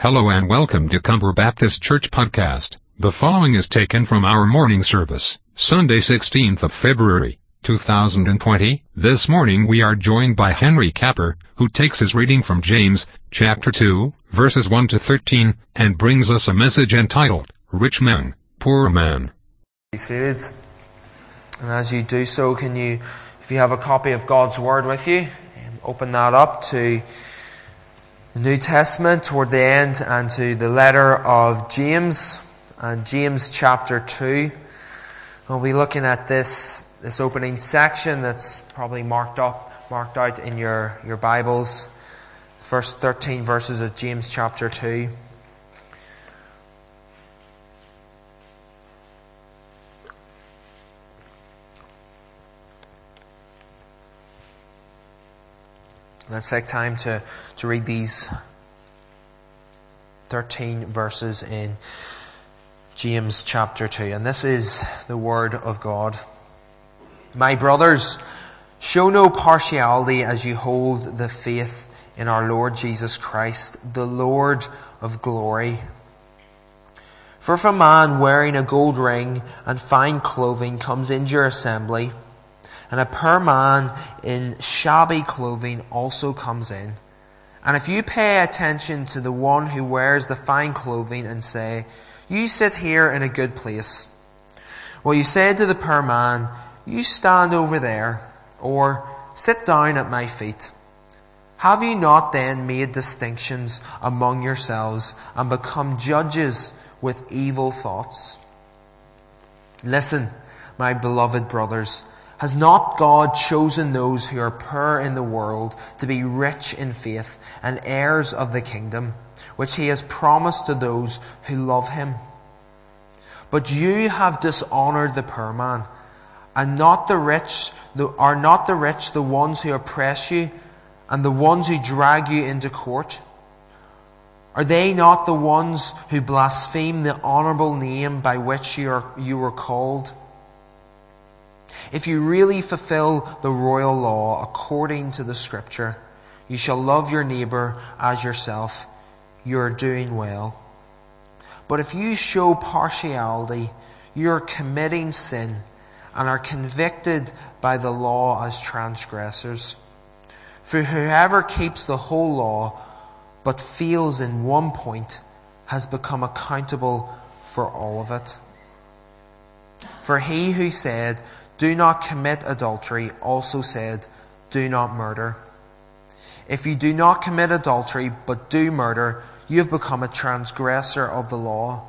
Hello and welcome to Comber Baptist Church Podcast. The following is taken from our morning service, Sunday 16th of February, 2020. This morning we are joined by Henry Capper, who takes his reading from James, chapter 2, verses 1 to 13, and brings us a message entitled, Rich Man, Poor Man. Be seated. And as you do so, can you, if you have a copy of God's Word with you, open that up to the New Testament toward the end and to the letter of James and James chapter 2. We'll be looking at this, this opening section that's probably marked up, marked out in your, your Bibles. First 13 verses of James chapter 2. Let's take time to, to read these 13 verses in James chapter 2. And this is the Word of God. My brothers, show no partiality as you hold the faith in our Lord Jesus Christ, the Lord of glory. For if a man wearing a gold ring and fine clothing comes into your assembly, and a poor man in shabby clothing also comes in. And if you pay attention to the one who wears the fine clothing and say, You sit here in a good place, well, you say to the poor man, You stand over there, or sit down at my feet. Have you not then made distinctions among yourselves and become judges with evil thoughts? Listen, my beloved brothers, has not God chosen those who are poor in the world to be rich in faith and heirs of the kingdom, which he has promised to those who love him? But you have dishonored the poor man, and not the rich, are not the rich the ones who oppress you and the ones who drag you into court? Are they not the ones who blaspheme the honorable name by which you, are, you were called? If you really fulfill the royal law according to the scripture, you shall love your neighbor as yourself. You're doing well. But if you show partiality, you're committing sin and are convicted by the law as transgressors. For whoever keeps the whole law but fails in one point has become accountable for all of it. For he who said, do not commit adultery also said, do not murder. If you do not commit adultery but do murder, you have become a transgressor of the law.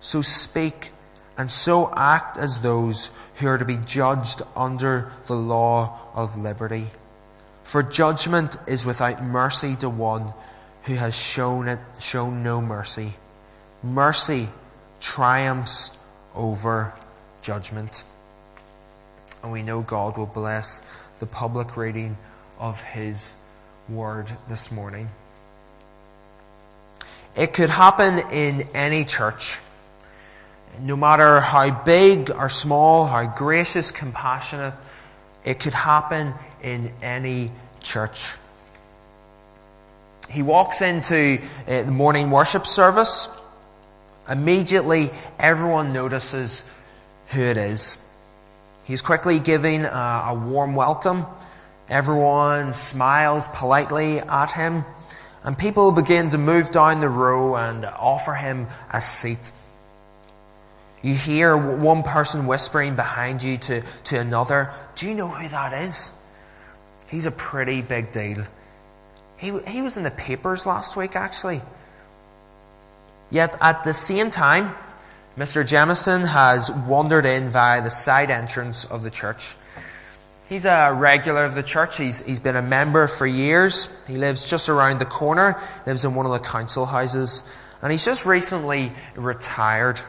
So speak and so act as those who are to be judged under the law of liberty. For judgment is without mercy to one who has shown it, shown no mercy. Mercy triumphs over judgment. And we know God will bless the public reading of His Word this morning. It could happen in any church. No matter how big or small, how gracious, compassionate, it could happen in any church. He walks into uh, the morning worship service. Immediately, everyone notices who it is. He's quickly giving a, a warm welcome. Everyone smiles politely at him. And people begin to move down the row and offer him a seat. You hear one person whispering behind you to, to another, Do you know who that is? He's a pretty big deal. He, he was in the papers last week, actually. Yet at the same time, Mr. Jemison has wandered in via the side entrance of the church. He's a regular of the church. He's, he's been a member for years. He lives just around the corner, lives in one of the council houses, and he's just recently retired.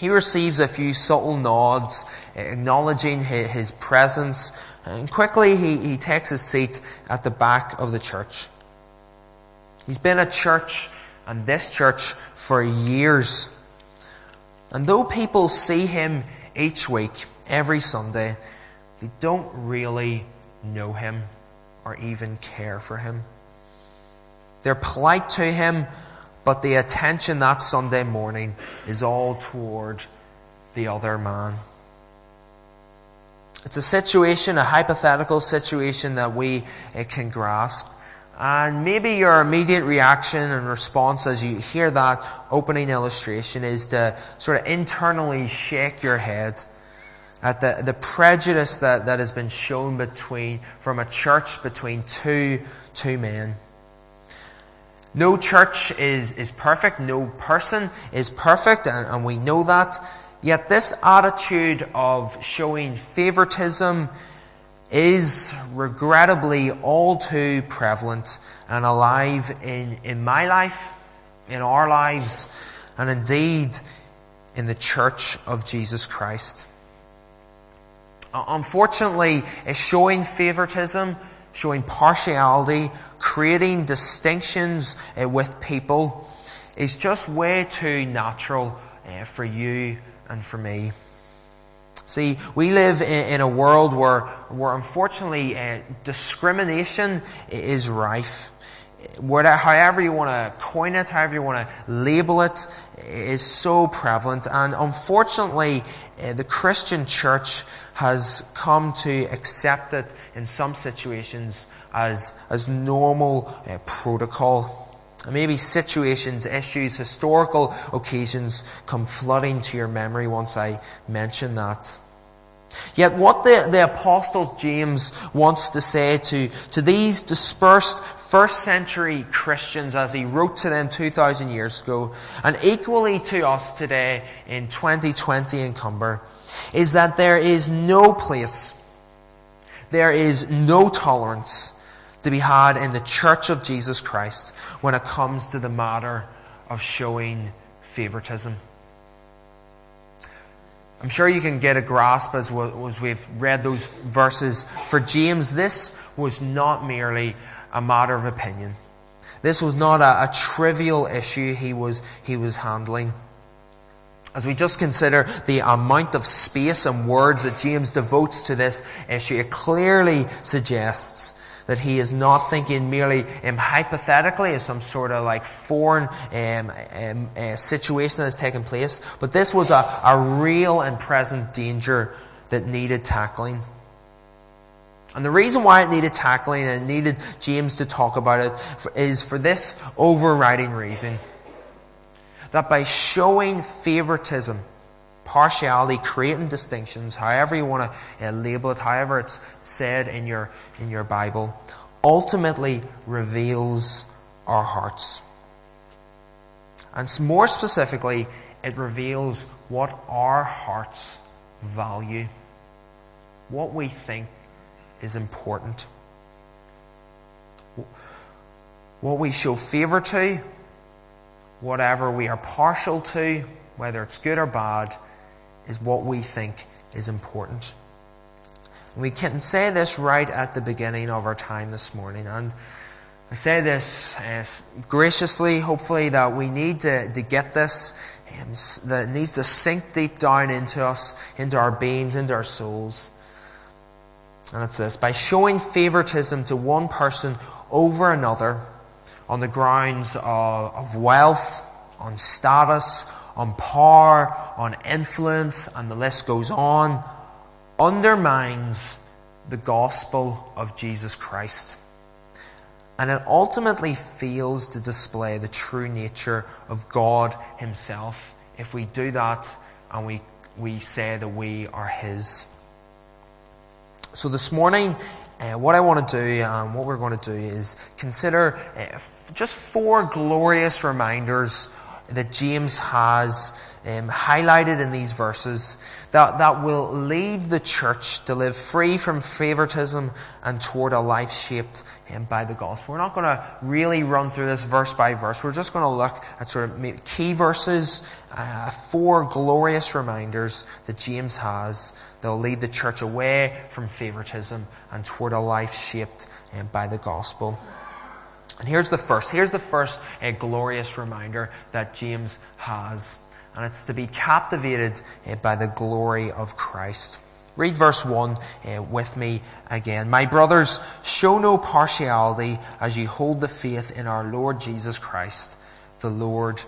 He receives a few subtle nods, acknowledging his, presence, and quickly he, he takes his seat at the back of the church. He's been at church and this church for years. And though people see him each week, every Sunday, they don't really know him or even care for him. They're polite to him, but the attention that Sunday morning is all toward the other man. It's a situation, a hypothetical situation that we uh, can grasp. And maybe your immediate reaction and response as you hear that opening illustration is to sort of internally shake your head at the, the prejudice that, that has been shown between, from a church between two, two men. No church is, is perfect. No person is perfect, and, and we know that. Yet this attitude of showing favoritism is regrettably all too prevalent and alive in, in my life, in our lives, and indeed in the church of Jesus Christ. Unfortunately, showing favoritism, showing partiality, creating distinctions uh, with people is just way too natural uh, for you and for me. See, we live in, a world where, where unfortunately uh, discrimination is rife. Whatever, however you want to coin it, however you want to label it, is so prevalent. And unfortunately, uh, the Christian church has come to accept it in some situations as, as normal uh, protocol. Maybe situations, issues, historical occasions come flooding to your memory once I mention that. Yet what the, the apostle James wants to say to, to these dispersed first century Christians as he wrote to them 2,000 years ago, and equally to us today in 2020 in Comber, is that there is no place, there is no tolerance to be had in the church of Jesus Christ when it comes to the matter of showing favoritism. I'm sure you can get a grasp as, we've read those verses. For James, this was not merely a matter of opinion. This was not a, a trivial issue he was, he was handling. As we just consider the amount of space and words that James devotes to this issue, it clearly suggests that he is not thinking merely um, hypothetically as some sort of like foreign um, um, uh, situation that has taken place, but this was a, a real and present danger that needed tackling. And the reason why it needed tackling and it needed James to talk about it is for this overriding reason. That by showing favoritism, partiality, creating distinctions, however you want to uh, label it, however it's said in your, in your Bible, ultimately reveals our hearts. And more specifically, it reveals what our hearts value, what we think is important, what we show favour to, whatever we are partial to, whether it's good or bad, is what we think is important. We can say this right at the beginning of our time this morning. And I say this uh, graciously, hopefully, that we need to, to get this, um, that needs to sink deep down into us, into our beings, into our souls. And it's this by showing favoritism to one person over another on the grounds of, of wealth, on status, on power, on influence, and the list goes on, undermines the gospel of Jesus Christ. And it ultimately fails to display the true nature of God Himself if we do that and we, we say that we are His. So this morning, uh, what I want to do, um, what we're going to do is consider uh, just four glorious reminders that James has um, highlighted in these verses that, that will lead the church to live free from favoritism and toward a life shaped um, by the gospel. We're not going to really run through this verse by verse. We're just going to look at sort of key verses, uh, four glorious reminders that James has that will lead the church away from favoritism and toward a life shaped um, by the gospel. And here's the first. Here's the first uh, glorious reminder that James has. And it's to be captivated uh, by the glory of Christ. Read verse 1 uh, with me again. My brothers, show no partiality as you hold the faith in our Lord Jesus Christ, the Lord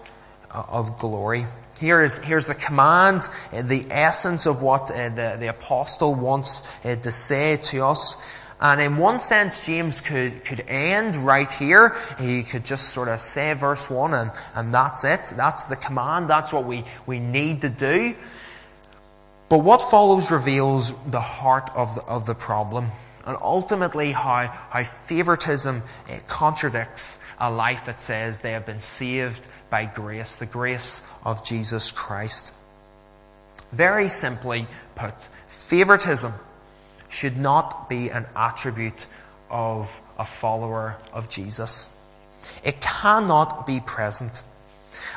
uh, of glory. Here is, here's the command, uh, the essence of what the, the apostle wants to say to us. And in one sense, James could, could end right here. He could just sort of say verse 1 and, and that's it. That's the command. That's what we, we need to do. But what follows reveals the heart of the, of the problem. And ultimately how, how favoritism uh, contradicts a life that says they have been saved by grace, the grace of Jesus Christ. Very simply put, favoritism should not be an attribute of a follower of Jesus. It cannot be present.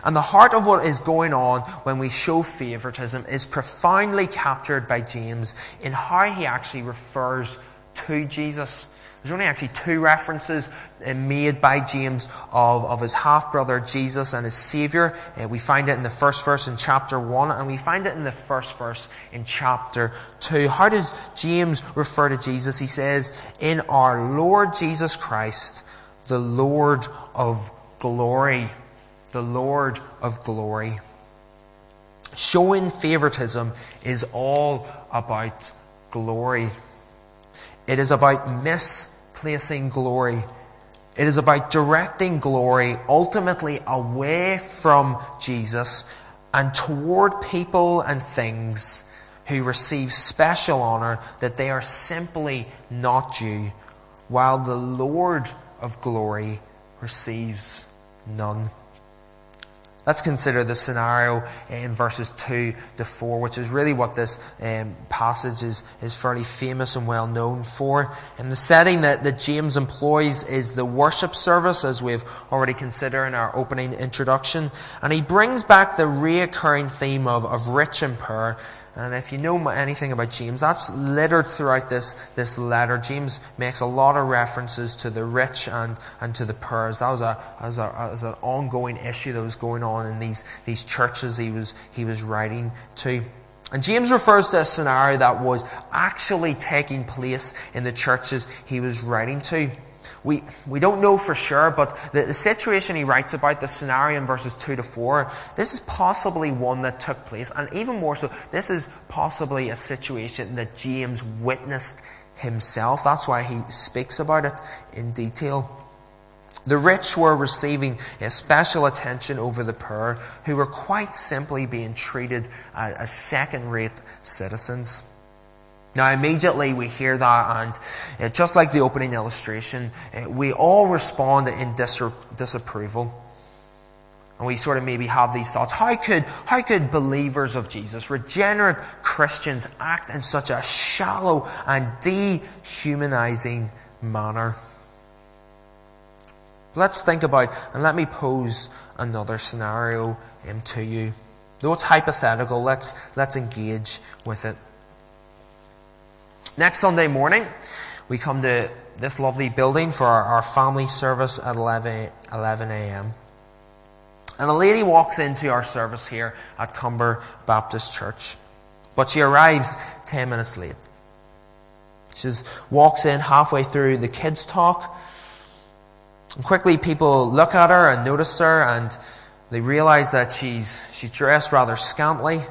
And the heart of what is going on when we show favoritism is profoundly captured by James in how he actually refers to Jesus. There's only actually two references uh, made by James of, of his half brother Jesus and his Savior. Uh, we find it in the first verse in chapter 1, and we find it in the first verse in chapter 2. How does James refer to Jesus? He says, In our Lord Jesus Christ, the Lord of glory. The Lord of glory. Showing favoritism is all about glory. It is about misplacing glory. It is about directing glory ultimately away from Jesus and toward people and things who receive special honor that they are simply not due, while the Lord of glory receives none. Let's consider the scenario in verses 2 to 4, which is really what this um, passage is, is fairly famous and well known for. And the setting that, that James employs is the worship service, as we've already considered in our opening introduction. And he brings back the reoccurring theme of, of rich and poor and if you know anything about James, that's littered throughout this, this letter. James makes a lot of references to the rich and, and to the poor. That was, a, was, a, was an ongoing issue that was going on in these, these churches he was, he was writing to. And James refers to a scenario that was actually taking place in the churches he was writing to. We, we don't know for sure, but the, the situation he writes about, the scenario in verses 2 to 4, this is possibly one that took place. And even more so, this is possibly a situation that James witnessed himself. That's why he speaks about it in detail. The rich were receiving special attention over the poor, who were quite simply being treated as second rate citizens. Now, immediately we hear that, and uh, just like the opening illustration, uh, we all respond in dis- disapproval. And we sort of maybe have these thoughts. How could, how could believers of Jesus, regenerate Christians, act in such a shallow and dehumanizing manner? Let's think about, and let me pose another scenario um, to you. Though it's hypothetical, let's, let's engage with it. Next Sunday morning, we come to this lovely building for our, our family service at 11, 11 a.m. And a lady walks into our service here at Comber Baptist Church. But she arrives 10 minutes late. She walks in halfway through the kids' talk. And quickly people look at her and notice her and they realize that she's, she's dressed rather scantily.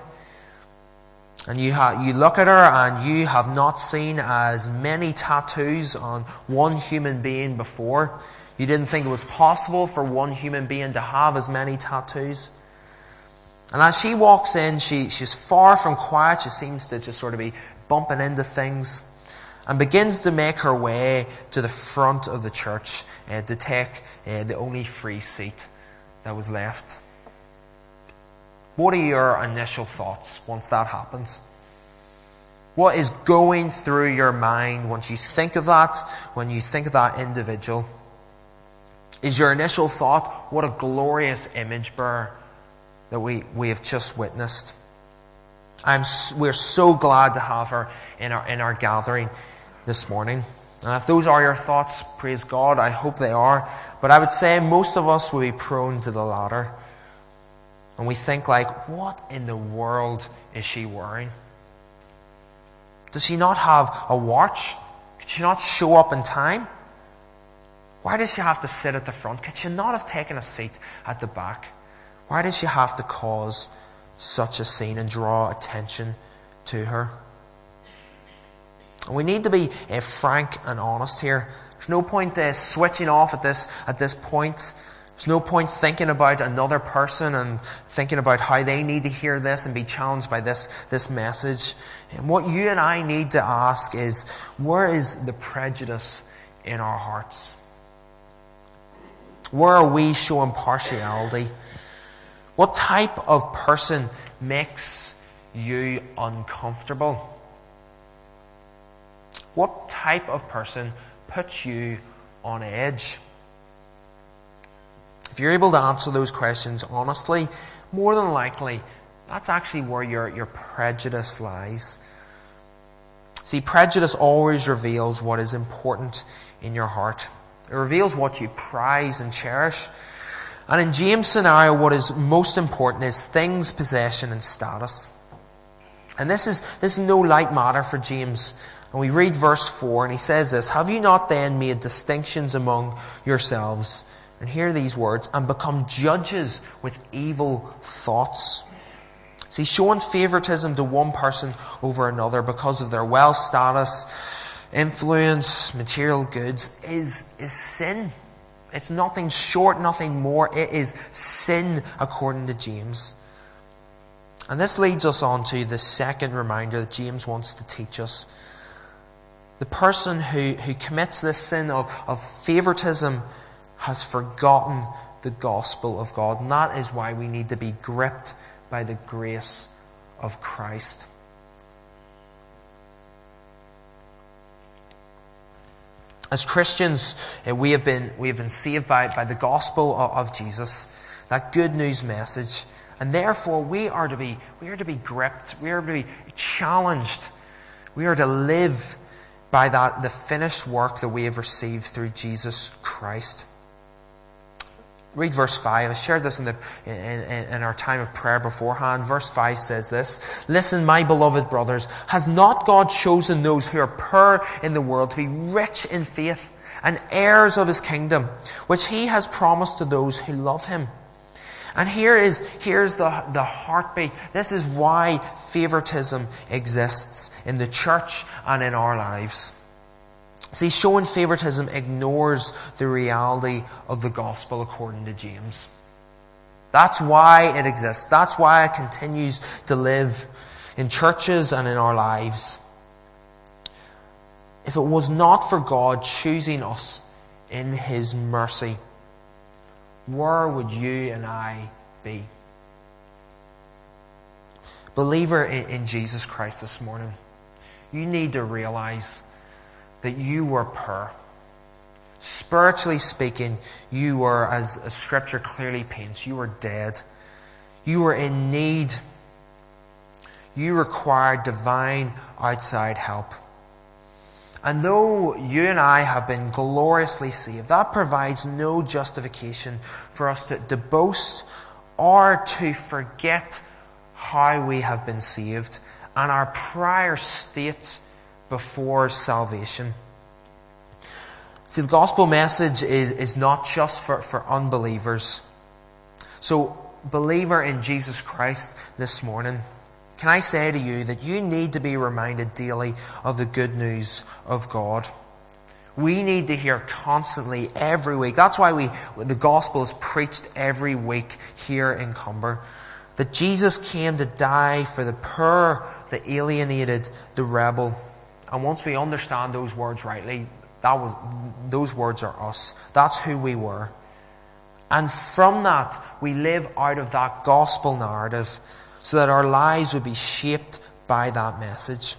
And you, ha- you look at her and you have not seen as many tattoos on one human being before. You didn't think it was possible for one human being to have as many tattoos. And as she walks in, she, she's far from quiet. She seems to just sort of be bumping into things and begins to make her way to the front of the church uh, to take uh, the only free seat that was left. What are your initial thoughts once that happens? What is going through your mind once you think of that, when you think of that individual? Is your initial thought, what a glorious image bearer that we, we have just witnessed? I'm, we're so glad to have her in our, in our gathering this morning. And if those are your thoughts, praise God, I hope they are. But I would say most of us will be prone to the latter. And we think like, what in the world is she wearing? Does she not have a watch? Could she not show up in time? Why does she have to sit at the front? Could she not have taken a seat at the back? Why does she have to cause such a scene and draw attention to her? And we need to be uh, frank and honest here. There's no point uh, switching off at this, at this point. There's no point thinking about another person and thinking about how they need to hear this and be challenged by this, this message. And what you and I need to ask is, where is the prejudice in our hearts? Where are we showing partiality? What type of person makes you uncomfortable? What type of person puts you on edge? If you're able to answer those questions honestly, more than likely, that's actually where your, your prejudice lies. See, prejudice always reveals what is important in your heart. It reveals what you prize and cherish. And in James' scenario, what is most important is things, possession, and status. And this is, this is no light matter for James. And we read verse 4, and he says this Have you not then made distinctions among yourselves? And hear these words, and become judges with evil thoughts. See, showing favoritism to one person over another because of their wealth status, influence, material goods is, is sin. It's nothing short, nothing more. It is sin according to James. And this leads us on to the second reminder that James wants to teach us. The person who, who commits this sin of, of favoritism has forgotten the gospel of God. And that is why we need to be gripped by the grace of Christ. As Christians, uh, we have been, we have been saved by, by the gospel of Jesus, that good news message. And therefore, we are to be, we are to be gripped. We are to be challenged. We are to live by that, the finished work that we have received through Jesus Christ. Read verse 5. I shared this in, the, in, in, our time of prayer beforehand. Verse 5 says this Listen, my beloved brothers, has not God chosen those who are poor in the world to be rich in faith and heirs of his kingdom, which he has promised to those who love him? And here is, here's the, the heartbeat. This is why favoritism exists in the church and in our lives. See, showing favoritism ignores the reality of the gospel according to James. That's why it exists. That's why it continues to live in churches and in our lives. If it was not for God choosing us in His mercy, where would you and I be? Believer in, Jesus Christ this morning, you need to realize that you were poor. Spiritually speaking, you were, as, as Scripture clearly paints, you were dead. You were in need. You required divine outside help. And though you and I have been gloriously saved, that provides no justification for us to, to boast or to forget how we have been saved and our prior state before salvation. See, the gospel message is, is not just for, for unbelievers. So, believer in Jesus Christ this morning, can I say to you that you need to be reminded daily of the good news of God? We need to hear constantly every week. That's why we, the gospel is preached every week here in Comber. That Jesus came to die for the poor, the alienated, the rebel. And once we understand those words rightly, that was, those words are us. That's who we were. And from that, we live out of that gospel narrative so that our lives would be shaped by that message.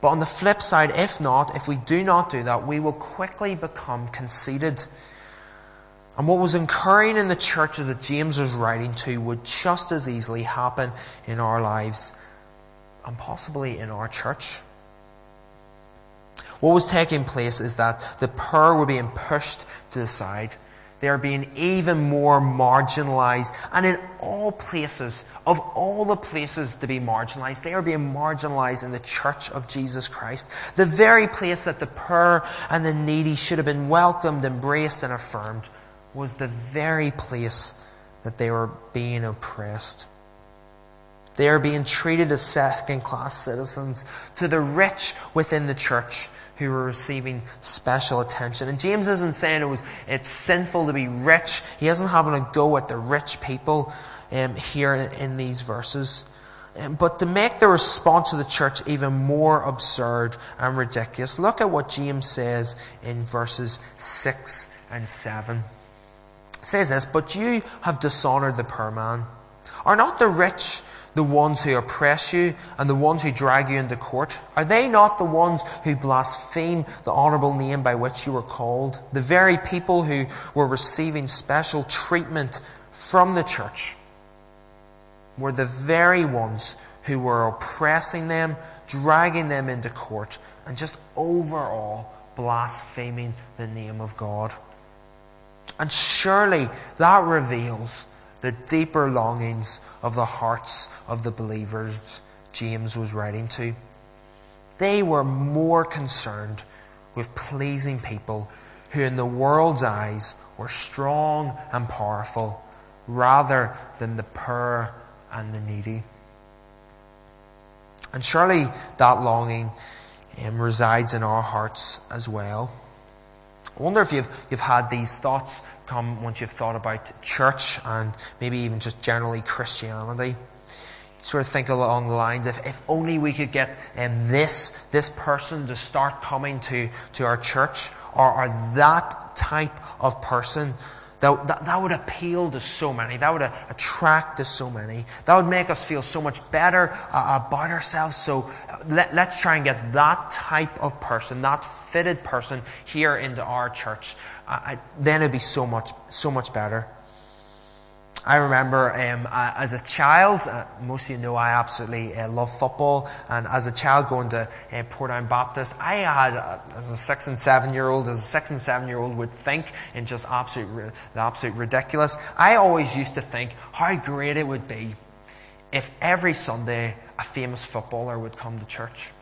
But on the flip side, if not, if we do not do that, we will quickly become conceited. And what was occurring in the churches that James was writing to would just as easily happen in our lives and possibly in our church. What was taking place is that the poor were being pushed to the side. They are being even more marginalized. And in all places, of all the places to be marginalized, they are being marginalized in the church of Jesus Christ. The very place that the poor and the needy should have been welcomed, embraced, and affirmed was the very place that they were being oppressed. They are being treated as second class citizens. To the rich within the church, who were receiving special attention. And James isn't saying it was, it's sinful to be rich. He isn't having a go at the rich people um, here in, in, these verses. Um, but to make the response of the church even more absurd and ridiculous, look at what James says in verses 6 and 7. It says this, But you have dishonored the poor man. Are not the rich the ones who oppress you and the ones who drag you into court? Are they not the ones who blaspheme the honourable name by which you were called? The very people who were receiving special treatment from the church were the very ones who were oppressing them, dragging them into court, and just overall blaspheming the name of God. And surely that reveals the deeper longings of the hearts of the believers James was writing to. They were more concerned with pleasing people who, in the world's eyes, were strong and powerful rather than the poor and the needy. And surely that longing um, resides in our hearts as well. I wonder if you've, you've had these thoughts come once you've thought about church and maybe even just generally Christianity. Sort of think along the lines if, if only we could get um, this, this person to start coming to, to our church or, or that type of person that, that, that, would appeal to so many. That would uh, attract to so many. That would make us feel so much better uh, about ourselves. So uh, let, us try and get that type of person, that fitted person here into our church. Uh, I, then it'd be so much, so much better. I remember um, as a child, uh, most of you know I absolutely uh, love football, and as a child going to uh, Portadown Baptist, I had, uh, as a six and seven year old, as a six and seven year old would think in just absolute, the absolute ridiculous. I always used to think how great it would be if every Sunday a famous footballer would come to church.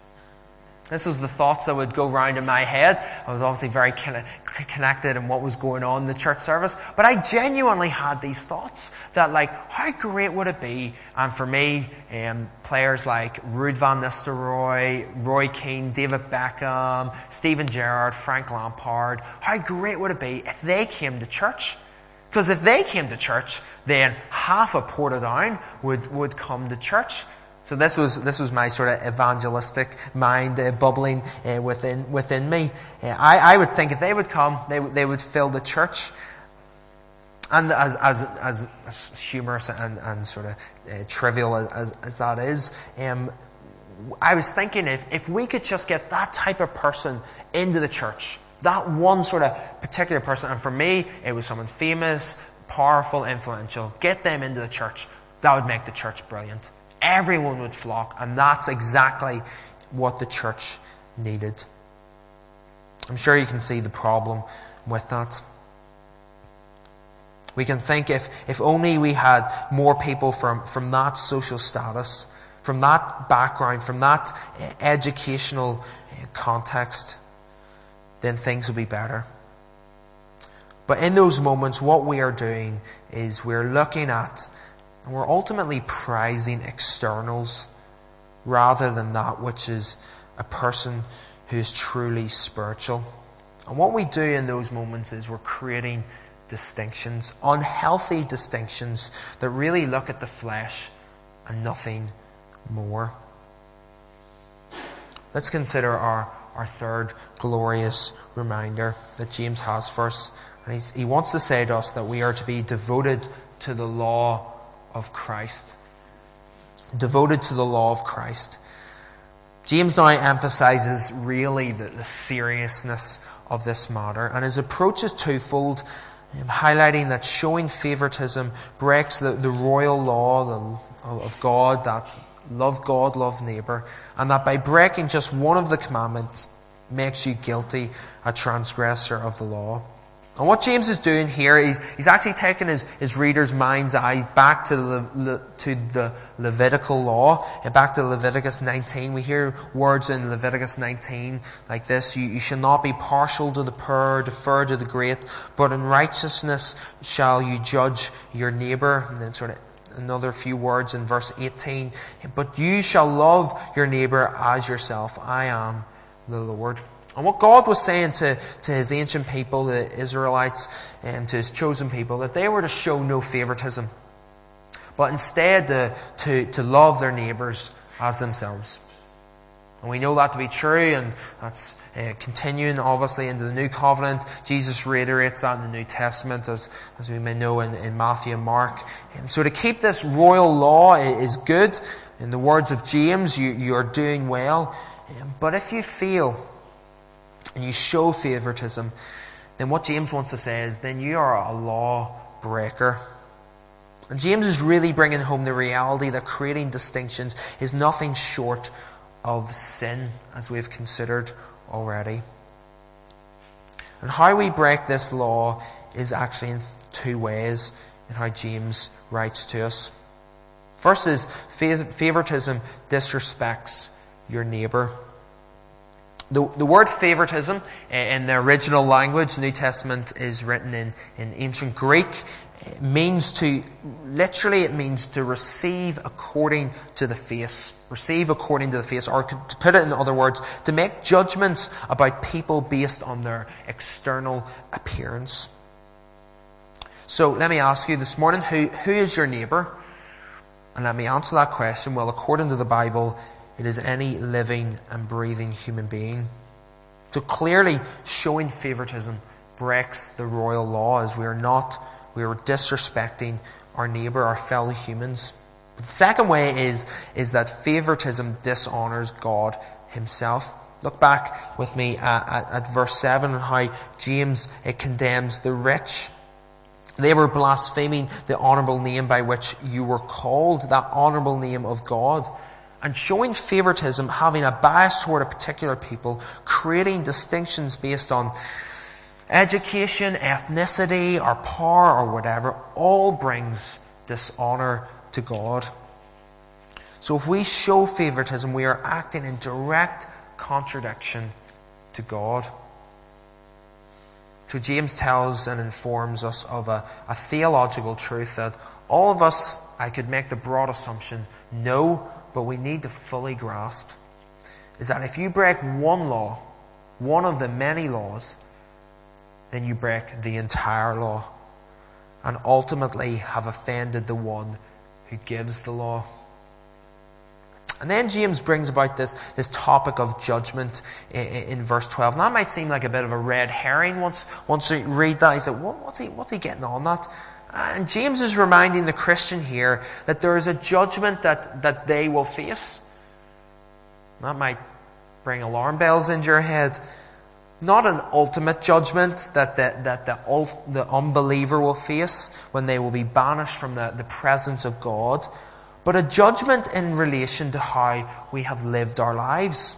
This was the thoughts that would go round in my head. I was obviously very connected in what was going on in the church service, but I genuinely had these thoughts that, like, how great would it be? And for me, um, players like Ruud van Nistelrooy, Roy Keane, David Beckham, Steven Gerrard, Frank Lampard, how great would it be if they came to church? Because if they came to church, then half of Portadown would, would come to church. So this was this was my sort of evangelistic mind uh, bubbling uh, within within me. Uh, I, I would think if they would come, they they would fill the church. And as as as, as humorous and, and sort of uh, trivial as, as that is, um, I was thinking if if we could just get that type of person into the church, that one sort of particular person, and for me it was someone famous, powerful, influential, get them into the church. That would make the church brilliant everyone would flock, and that's exactly what the church needed. I'm sure you can see the problem with that. We can think if, if only we had more people from, from that social status, from that background, from that eh, educational eh, context, then things would be better. But in those moments, what we are doing is we're looking at and we're ultimately prizing externals rather than that which is a person who is truly spiritual. And what we do in those moments is we're creating distinctions, unhealthy distinctions that really look at the flesh and nothing more. Let's consider our, our third glorious reminder that James has for us. And he wants to say to us that we are to be devoted to the law of Christ. Devoted to the law of Christ. James now emphasizes really the, the seriousness of this matter, and his approach is twofold, um, highlighting that showing favoritism breaks the, the royal law the, of God that love God, love neighbor, and that by breaking just one of the commandments makes you guilty, a transgressor of the law. And what James is doing here, he's, he's actually taking his, his reader's mind's eye back to the, to the Levitical law, and back to Leviticus 19. We hear words in Leviticus 19 like this, you, you shall not be partial to the poor, defer to the great, but in righteousness shall you judge your neighbor. And then sort of another few words in verse 18. But you shall love your neighbor as yourself. I am the Lord. And what God was saying to, to his ancient people, the Israelites, and to his chosen people, that they were to show no favoritism, but instead to, to, to love their neighbours as themselves. And we know that to be true, and that's uh, continuing obviously into the New Covenant. Jesus reiterates that in the New Testament, as, as we may know in, in Matthew and Mark. And so to keep this royal law is good. In the words of James, you, you are doing well. Um, but if you feel and you show favoritism, then what James wants to say is then you are a law breaker. And James is really bringing home the reality that creating distinctions is nothing short of sin, as we've considered already. And how we break this law is actually in two ways in how James writes to us. First is favoritism disrespects your neighbour. The, the word favoritism in the original language, New Testament is written in, in ancient Greek, it means to, literally it means to receive according to the face. Receive according to the face, or to put it in other words, to make judgments about people based on their external appearance. So let me ask you this morning, who, who is your neighbour? And let me answer that question. Well, according to the Bible, it is any living and breathing human being. So clearly, showing favoritism breaks the royal law as we are not, we are disrespecting our neighbour, our fellow humans. But the second way is, is that favoritism dishonors God himself. Look back with me at, at, at verse 7 and how James it condemns the rich. They were blaspheming the honourable name by which you were called, that honourable name of God and showing favoritism, having a bias toward a particular people, creating distinctions based on education, ethnicity, or power, or whatever, all brings dishonor to God. So if we show favoritism, we are acting in direct contradiction to God. So James tells and informs us of a, a theological truth that all of us, I could make the broad assumption, know but we need to fully grasp is that if you break one law, one of the many laws, then you break the entire law and ultimately have offended the one who gives the law. And then James brings about this, this topic of judgment in, in, verse 12. And that might seem like a bit of a red herring once, once you read that. He like, what, what's, he, what's he getting on that? And James is reminding the Christian here that there is a judgment that, that they will face. That might bring alarm bells into your head. Not an ultimate judgment that the, that the, the unbeliever will face when they will be banished from the, the presence of God, but a judgment in relation to how we have lived our lives.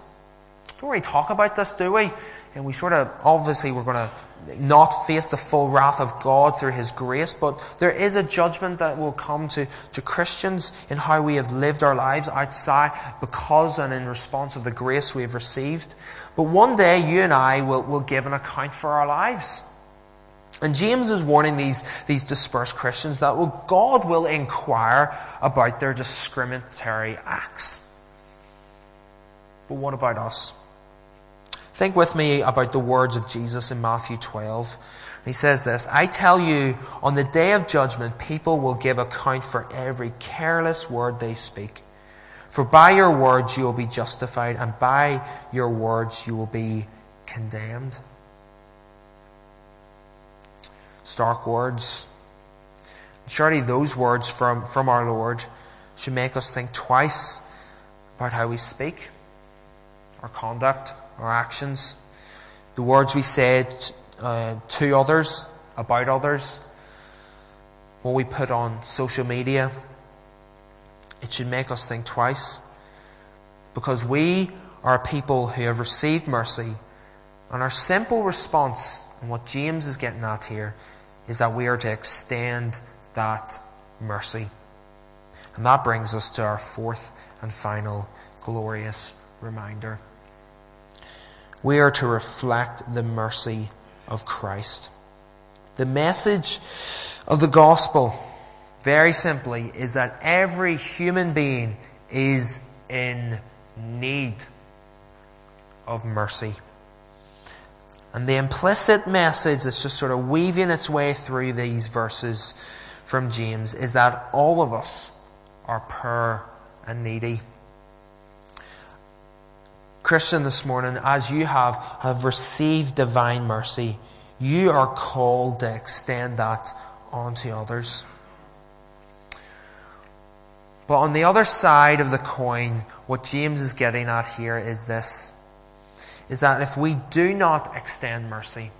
Don't really talk about this, do we? And we sort of, obviously, we're going to not face the full wrath of God through His grace, but there is a judgment that will come to, to Christians in how we have lived our lives outside because and in response of the grace we have received. But one day you and I will, will give an account for our lives. And James is warning these, these dispersed Christians that well, God will inquire about their discriminatory acts. But what about us? Think with me about the words of Jesus in Matthew 12. He says this, I tell you, on the day of judgment, people will give account for every careless word they speak. For by your words you will be justified, and by your words you will be condemned. Stark words. Surely those words from, from our Lord should make us think twice about how we speak, our conduct, our actions, the words we say uh, to others, about others, what we put on social media. It should make us think twice. Because we are people who have received mercy, and our simple response and what James is getting at here, is that we are to extend that mercy. And that brings us to our fourth and final glorious reminder. We are to reflect the mercy of Christ. The message of the gospel, very simply, is that every human being is in need of mercy. And the implicit message that's just sort of weaving its way through these verses from James is that all of us are poor and needy. Christian, this morning, as you have, have received divine mercy, you are called to extend that onto others. But on the other side of the coin, what James is getting at here is this is that if we do not extend mercy,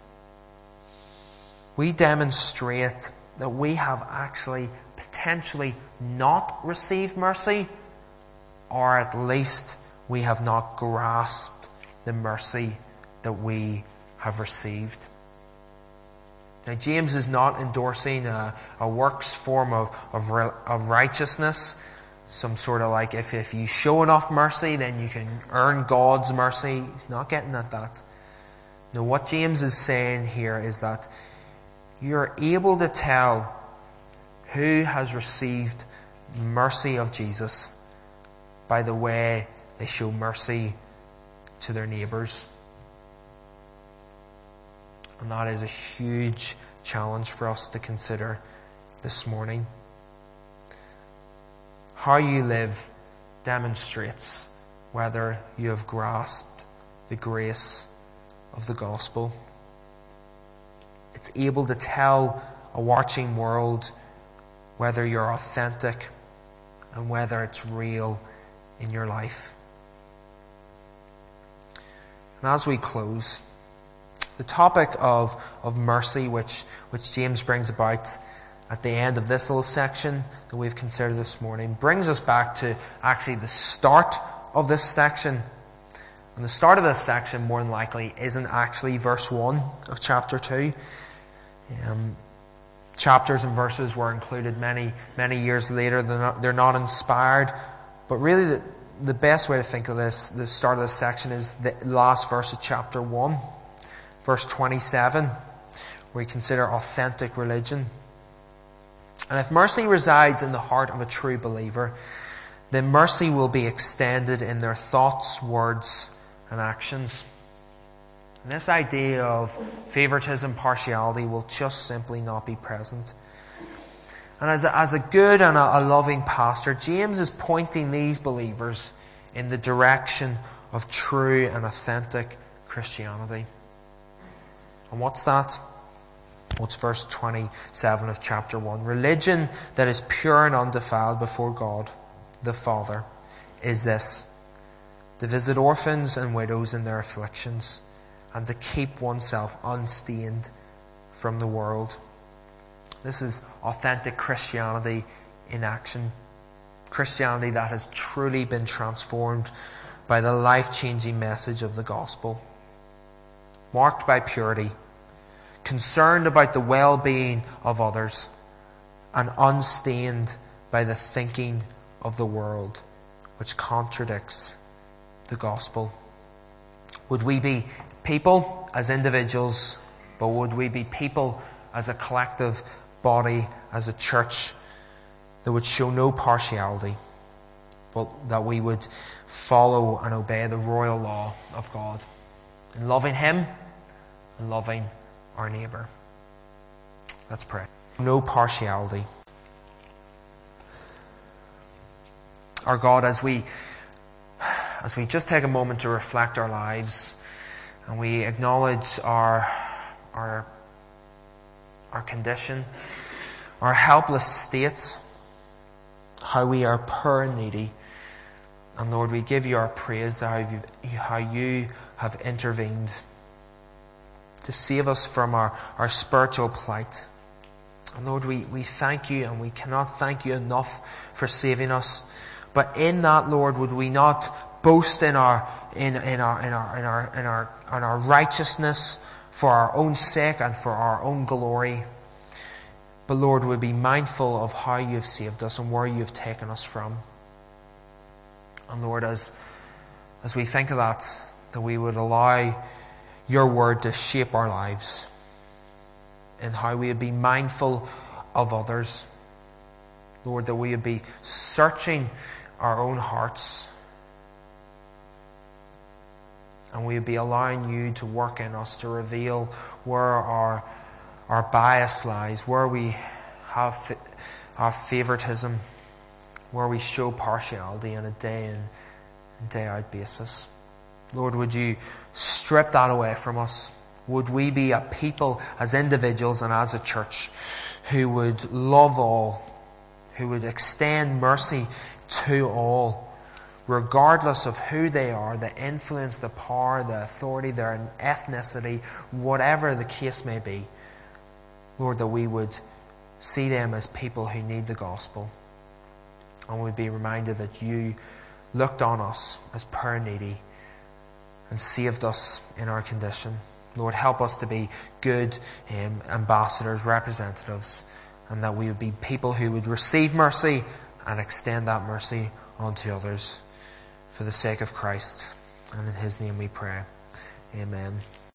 we demonstrate that we have actually potentially not received mercy, or at least we have not grasped the mercy that we have received. Now, James is not endorsing a, a works form of, of, of righteousness some sort of like if, if you show enough mercy, then you can earn God's mercy. He's not getting at that. No, what James is saying here is that you're able to tell who has received mercy of Jesus by the way they show mercy to their neighbours. And that is a huge challenge for us to consider this morning. How you live demonstrates whether you have grasped the grace of the gospel. It's able to tell a watching world whether you're authentic and whether it's real in your life. And as we close, the topic of, of mercy, which, which James brings about at the end of this little section that we've considered this morning brings us back to actually the start of this section. And the start of this section, more than likely, isn't actually verse 1 of chapter 2. Um, chapters and verses were included many, many years later. They're not, they're not inspired. But really, the, the best way to think of this, the start of this section, is the last verse of chapter 1, verse 27, where we consider authentic religion. And if mercy resides in the heart of a true believer, then mercy will be extended in their thoughts, words, and actions. And this idea of favoritism, partiality will just simply not be present. And as a, as a good and a, a loving pastor, James is pointing these believers in the direction of true and authentic Christianity. And what's that? What's verse 27 of chapter 1? Religion that is pure and undefiled before God, the Father, is this to visit orphans and widows in their afflictions, and to keep oneself unstained from the world. This is authentic Christianity in action. Christianity that has truly been transformed by the life changing message of the gospel. Marked by purity concerned about the well being of others, and unstained by the thinking of the world, which contradicts the gospel. Would we be people as individuals, but would we be people as a collective body, as a church, that would show no partiality, but that we would follow and obey the royal law of God in loving Him and loving our neighbour. Let's pray. No partiality. Our God, as we as we just take a moment to reflect our lives and we acknowledge our our our condition, our helpless states, how we are poor and needy. And Lord, we give you our praise how you, how you have intervened to save us from our, our spiritual plight. And Lord, we, we thank you and we cannot thank you enough for saving us. But in that, Lord, would we not boast in our, in, in our, in our, in our, in our, in our righteousness for our own sake and for our own glory. But Lord, we'd be mindful of how you have saved us and where you have taken us from. And Lord, as, as we think of that, that we would allow your word to shape our lives and how we would be mindful of others. Lord, that we would be searching our own hearts and we would be allowing you to work in us to reveal where our, our bias lies, where we have our favoritism, where we show partiality on a day in and day out basis. Lord, would you strip that away from us? Would we be a people as individuals and as a church who would love all, who would extend mercy to all, regardless of who they are, the influence, the power, the authority, their ethnicity, whatever the case may be? Lord, that we would see them as people who need the gospel. And we'd be reminded that you looked on us as poor needy and saved us in our condition. Lord, help us to be good um, ambassadors, representatives, and that we would be people who would receive mercy and extend that mercy onto others for the sake of Christ. And in His name we pray. Amen.